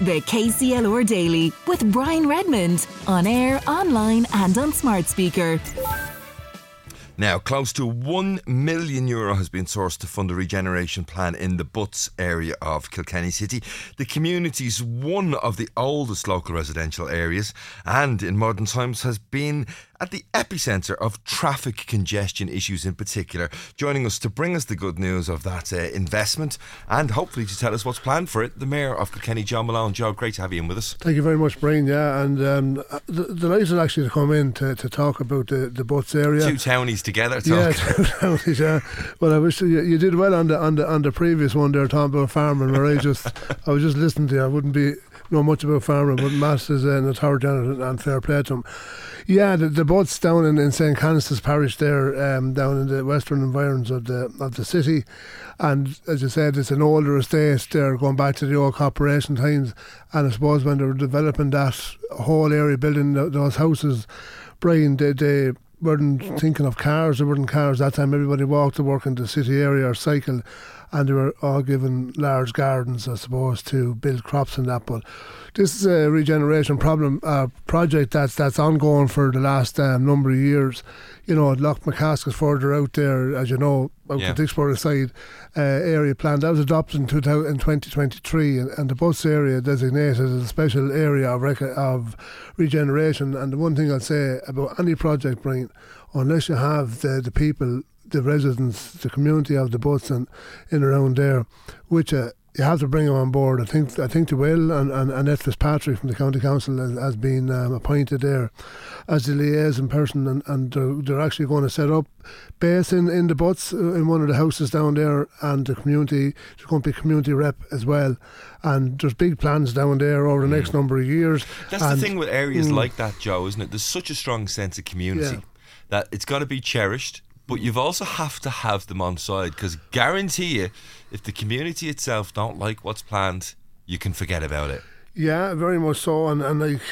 The KCLR Daily with Brian Redmond on air, online, and on smart speaker. Now, close to 1 million euro has been sourced to fund a regeneration plan in the Butts area of Kilkenny City. The community is one of the oldest local residential areas and in modern times has been at the epicentre of traffic congestion issues in particular. Joining us to bring us the good news of that uh, investment and hopefully to tell us what's planned for it, the Mayor of Kilkenny, John Malone. Joe, great to have you in with us. Thank you very much, Brian. Yeah, and um, delighted actually to come in to, to talk about the, the Butts area. Two townies together. Talk. Yeah, two townies. Yeah. Well, I wish you, you, did well on the on the on the previous one there, talking about farming. Where I just I was just listening to you. I wouldn't be know much about farming, but Matt is an authority on it and fair play to him. Yeah, the, the Butts down in, in St. Canice's parish there, um, down in the western environs of the of the city. And as you said, it's an older estate there, going back to the old corporation times. And I suppose when they were developing that whole area, building those houses, Brian, they, they weren't thinking of cars, there weren't cars that time. Everybody walked to work in the city area or cycle and they were all given large gardens, I suppose, to build crops and that. But this is a regeneration problem uh, project that's that's ongoing for the last um, number of years. You know, Loughmacask is further out there, as you know, out yeah. the Dicksboro side uh, area plan. That was adopted in, 2000, in 2023, and, and, the Butts area designated as a special area of, rec- of regeneration. And the one thing I'll say about any project, Brian, unless you have the, the people the residents, the community of the Butts and in around there, which uh, you have to bring them on board. I think I think they will, and, and Annette Fitzpatrick from the county council has, has been um, appointed there as the liaison person, and, and they're, they're, actually going to set up base in, in the Butts uh, in one of the houses down there, and the community there's going to be community rep as well, and there's big plans down there over the mm. next number of years. That's and, the thing with areas mm, like that, Joe, isn't it? There's such a strong sense of community yeah. That it's got to be cherished but you've also have to have them on side because guarantee you, if the community itself don't like what's planned, you can forget about it. Yeah, very much so. And and like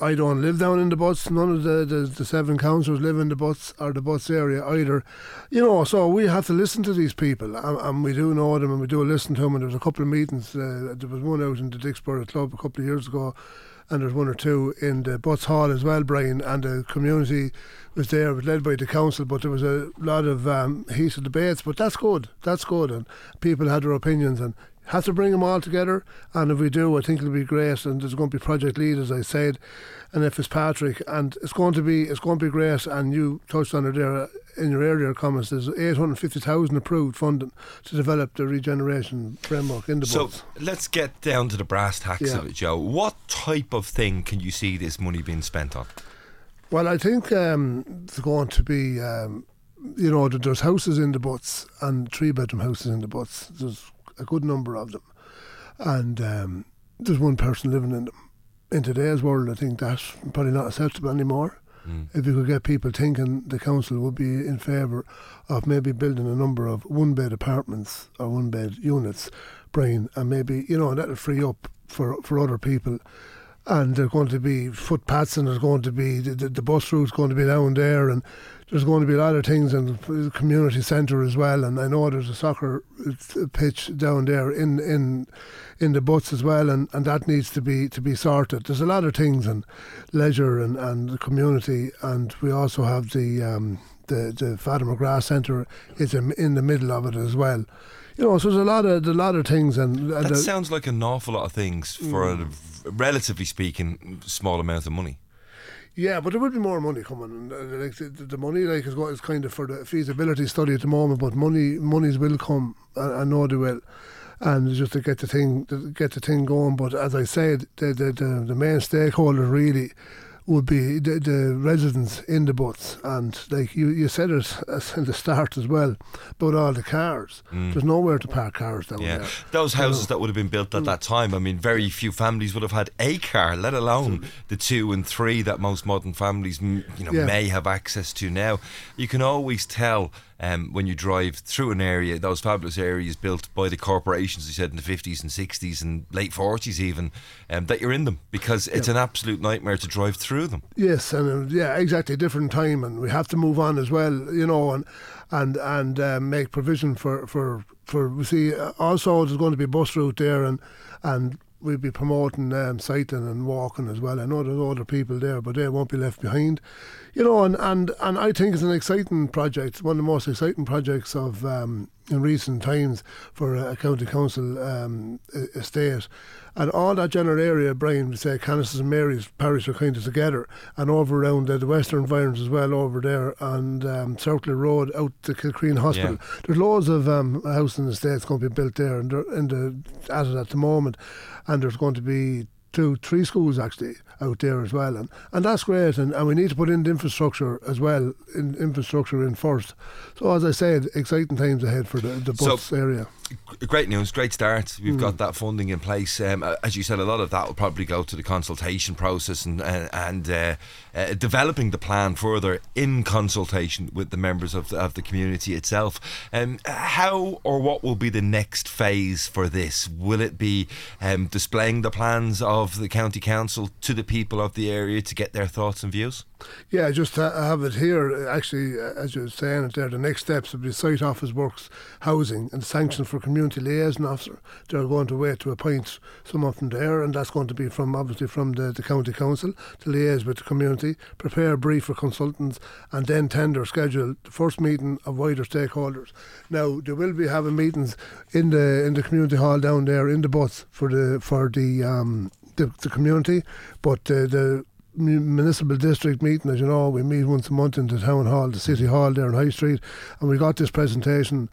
I don't live down in the Butts. None of the, the, the, seven councillors live in the Butts or the Butts area either. You know, so we have to listen to these people, and, and we do know them, and we do listen to them. And there was a couple of meetings. Uh, there was one out in the Dicksboro Club a couple of years ago, and there's one or two in the Butts Hall as well, Brian. And the community was there, was led by the council, but there was a lot of um, heated debates. But that's good, that's good, and people had their opinions and has to bring them all together. And if we do, I think it'll be great. And there's going to be project lead, as I said, Annette Fitzpatrick, and it's going to be it's going to be great. And you touched on it there in your earlier comments. There's 850,000 approved funding to develop the regeneration framework in the butts. so let's get down to the brass tacks yeah. of it, Joe. What type of thing can you see this money being spent on? Well, I think um, it's going to be, um, you know, there's houses in the Butts and three bedroom houses in the Butts. There's a good number of them. And um, there's one person living in them. In today's world, I think that's probably not acceptable anymore. Mm. If you could get people thinking the council would be in favour of maybe building a number of one bed apartments or one bed units, Brian, and maybe, you know, that'll free up for, for other people and there's going to be footpaths and there's going to be the, the, the bus route's going to be down there and there's going to be a lot of things in the community centre as well and I know there's a soccer pitch down there in in in the Butts as well and, and that needs to be to be sorted there's a lot of things in leisure and, and the community and we also have the um, the, the Father McGrath Centre is in the middle of it as well you know so there's a lot of a lot of things and, and that sounds like an awful lot of things for mm. a relatively speaking, small amount of money. Yeah, but there will be more money coming. Uh, like the, the money, like is, is kind of for the feasibility study at the moment. But money, monies will come. I, I know they will, and just to get the thing, to get the thing going. But as I said, the the the, the main stakeholder really would be the, the residents in the Butts. And like you, you said it at the start as well about all the cars. Mm. There's nowhere to park cars down yeah. there. Those houses that would have been built at mm. that time, I mean, very few families would have had a car, let alone the two and three that most modern families you know, yeah. may have access to now. You can always tell um, when you drive through an area, those fabulous areas built by the corporations, you said in the 50s and 60s and late 40s even, um, that you're in them because it's yeah. an absolute nightmare to drive through them. Yes, and uh, yeah, exactly, different time, and we have to move on as well, you know, and and and uh, make provision for for for we see uh, also there's going to be bus route there and and we'll be promoting um, cycling and walking as well. I know there's other people there, but they won't be left behind. You know, and, and, and I think it's an exciting project, one of the most exciting projects of um, in recent times for a county council um, estate. And all that general area, Brian, St. Canice's and Mary's parish are kind of together, and over around uh, the western environs as well, over there, and um, Circular Road out to Kilcreene Hospital. Yeah. There's loads of um, housing estates going to be built there, and they're in the at it at the moment, and there's going to be two, three schools actually out there as well, and, and that's great. And, and we need to put in the infrastructure as well, in infrastructure in first. So as I said, exciting times ahead for the, the Butts so, area great news, great start. We've mm. got that funding in place. Um, as you said, a lot of that will probably go to the consultation process and uh, and uh, uh, developing the plan further in consultation with the members of the, of the community itself. Um, how or what will be the next phase for this? Will it be um, displaying the plans of the county council to the people of the area to get their thoughts and views? Yeah, just to have it here. Actually, as you were saying it there, the next steps will be site office works, housing, and sanction for community liaison officer. They're going to wait to appoint someone from there, and that's going to be from obviously from the, the county council to liaise with the community, prepare a brief for consultants, and then tender schedule the first meeting of wider stakeholders. Now they will be having meetings in the in the community hall down there in the Butts for the for the um, the, the community, but uh, the municipal district meeting, as you know, we meet once a month in the town hall, the city hall there in High Street, and we got this presentation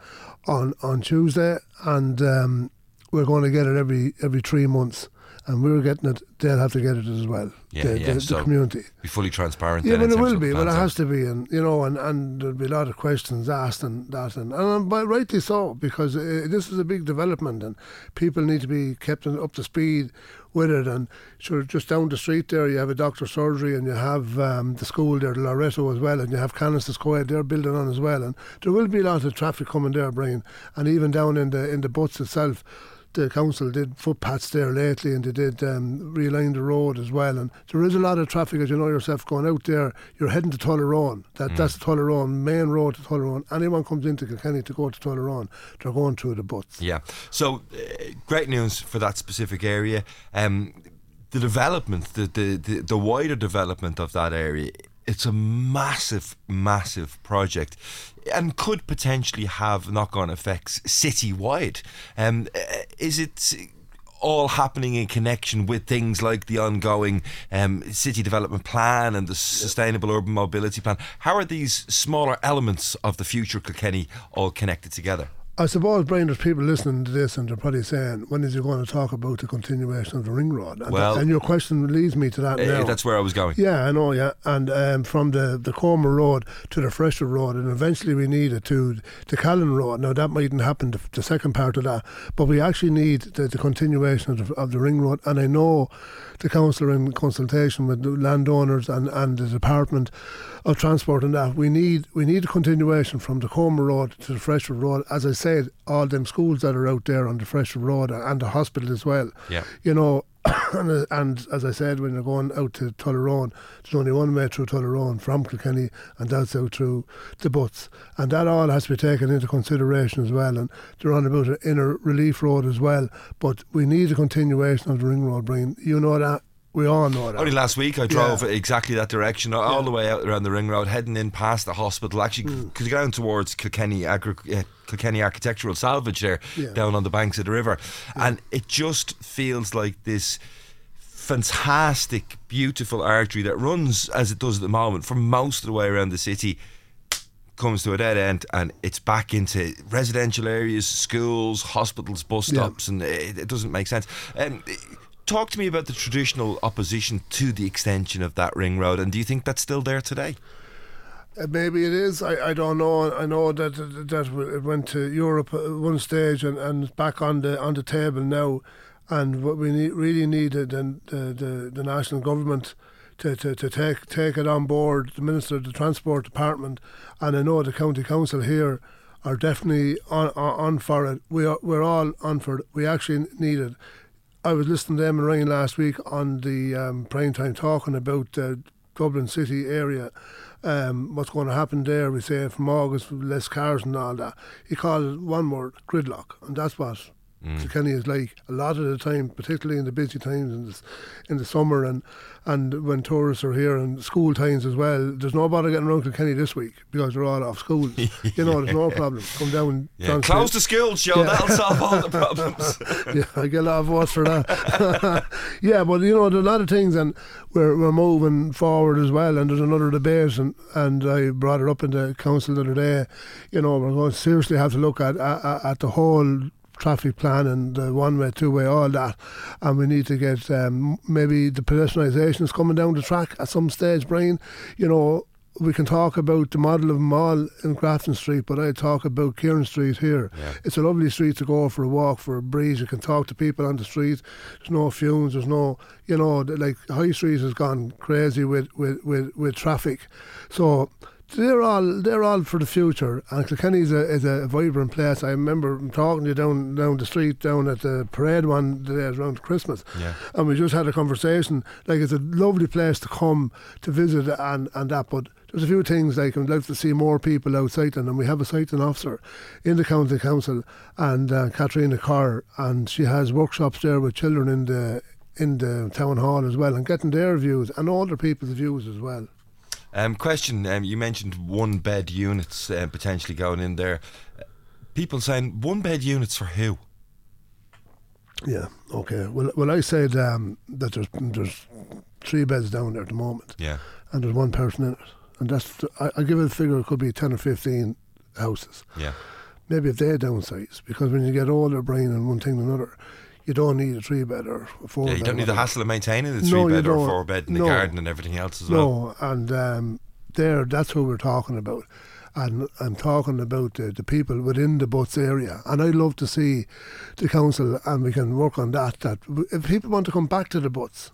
on on Tuesday, and um, we're going to get it every every three months, and we're getting it. They'll have to get it as well. Yeah, the, yeah. The, so the community be fully transparent. Yeah, but it will be. But it has to be, and you know, and, and there'll be a lot of questions asked and that, and and but rightly so because uh, this is a big development, and people need to be kept up to speed with it. And sure, just down the street there, you have a doctor's surgery, and you have um, the school there, Loretto as well, and you have Canices Coed, they're building on as well. And there will be a lot of traffic coming there, Brian, and even down in the in the butts itself the council did footpaths there lately and they did um, realign the road as well. And there is a lot of traffic, as you know yourself, going out there. You're heading to Tullaroan. That, mm. That's the Tullaroan, main road to Tullaroan. Anyone comes into Kilkenny to go to Tullaroan, they're going through the butts. Yeah. So, uh, great news for that specific area. Um, the development, the, the, the, the wider development of that area it's a massive, massive project and could potentially have knock on effects citywide. Um, uh, is it all happening in connection with things like the ongoing um, city development plan and the sustainable urban mobility plan? How are these smaller elements of the future Kilkenny all connected together? I suppose, Brian, there's people listening to this and they're probably saying, when is he going to talk about the continuation of the ring road? And, well, and your question leads me to that uh, now. That's where I was going. Yeah, I know, yeah. And um, from the, the Comer Road to the Freshford Road, and eventually we need it to the Callan Road. Now, that mightn't happen, the, the second part of that, but we actually need the, the continuation of the, of the ring road. And I know the council are in consultation with the landowners and, and the Department of Transport and that, we need we need a continuation from the Comer Road to the Freshford Road. As I said, all them schools that are out there on the Freshford Road and the hospital as well. Yeah. You know, and, uh, and, as I said, when you're going out to Tullaroan, there's only one way through Tullaroan from Kilkenny, and that's out through the Butts. And that all has to be taken into consideration as well. And they're on about an inner relief road as well. But we need a continuation of the ring road, Brian. You know that we all know that. Only last week I drove yeah. exactly that direction, all yeah. the way out around the ring road, heading in past the hospital. Actually, because mm. you're going towards Kilkenny, Agri- uh, Kilkenny Architectural Salvage there, yeah. down on the banks of the river, and it just feels like this fantastic, beautiful artery that runs as it does at the moment for most of the way around the city comes to a dead end and it's back into residential areas, schools, hospitals, bus stops, yeah. and it, it, doesn't make sense. Um, talk to me about the traditional opposition to the extension of that ring road, and do you think that's still there today? Uh, maybe it is. I, I don't know. I know that that it went to Europe at one stage and, and back on the on the table now. And what we need, really need the, the, the, the national government to, to, to take take it on board. The minister of the transport department, and I know the county council here are definitely on on, on for it. We are we're all on for it. We actually need it. I was listening to Eamon Ryan last week on the um, prime time talking about uh, Dublin City area. Um, what's going to happen there? We say from August, less cars and all that. He called it one word: gridlock, and that's what Mm. Kilkenny is like a lot of the time, particularly in the busy times in the, in the summer and and when tourists are here and school times as well. There's no bother getting around Kilkenny this week because they're all off school. You know, there's no problem. Come down. Yeah, close the schools, Joe. Yeah. That'll solve all the problems. yeah, I get a lot of votes for that. yeah, but you know, there's a lot of things, and we're we're moving forward as well. And there's another debate, and and I brought it up in the council the other day. You know, we're going to seriously have to look at at, at the whole traffic plan and the one way, two way, all that, and we need to get um, maybe the pedestrianisation is coming down the track at some stage, Brian. You know. We can talk about the model of mall in Grafton Street, but I talk about Kieran Street here. Yeah. It's a lovely street to go for a walk, for a breeze. You can talk to people on the street. There's no fumes. There's no, you know, like High Street has gone crazy with with, with, with traffic. So they're all they're all for the future. And Kilkenny is a, is a vibrant place. I remember talking to you down down the street down at the parade one day around Christmas, Yeah. and we just had a conversation. Like it's a lovely place to come to visit and and that, but. There's a few things like I'd like to see more people out cycling, and we have a cycling officer in the county council, and uh, Katrina Carr, and she has workshops there with children in the in the town hall as well, and getting their views and older people's views as well. Um, question: um, You mentioned one bed units uh, potentially going in there. People saying one bed units for who? Yeah. Okay. Well, well, I said um, that there's there's three beds down there at the moment, Yeah. and there's one person in it, and that's I, I give it a figure. It could be ten or fifteen houses. Yeah. Maybe if they downsize, because when you get older, Brian and one thing and another, you don't need a three bed or a four. Yeah, you don't need the hassle of maintaining the No, three you bed or four bed in the garden and everything else as well. No, and um, there, that's what we're talking about. And I'm talking about the, the people within the Butts area. And I'd love to see the council, and we can work on that. That if people want to come back to the Butts,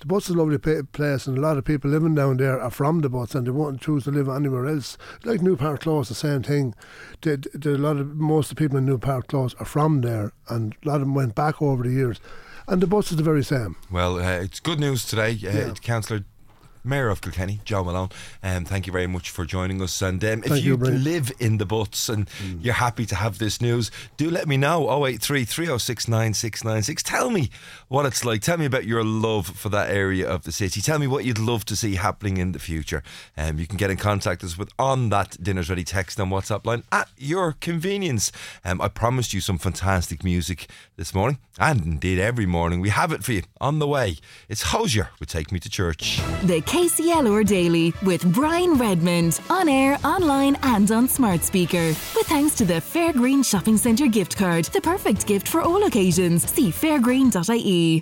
the Butts is a lovely place, and a lot of people living down there are from the Butts, and they won't choose to live anywhere else. Like New Park Close, the same thing. The, the, a lot of most of the people in New Park Close are from there, and a lot of them went back over the years. And the Butts is the very same. Well, uh, it's good news today, uh, Yeah. Councillor. Mayor of Kilkenny, Joe Malone, um, thank you very much for joining us. And um, if Thank you you, live in the Butts and you're happy to have this news, do let me know. 083 306 9696. Tell me what it's like. Tell me about your love for that area of the city. Tell me what you'd love to see happening in the future. Um, you can get in contact us with on that Dinner's Ready text and WhatsApp line at your convenience. Um, I promised you some fantastic music this morning, and indeed every morning. We have it for you on the way. It's Hozier would take me to church. The KCLR Daily with Brian Redmond on air, online, and on smart speaker. With thanks to the Fairgreen Shopping Centre gift card, the perfect gift for all occasions. See fairgreen.ie.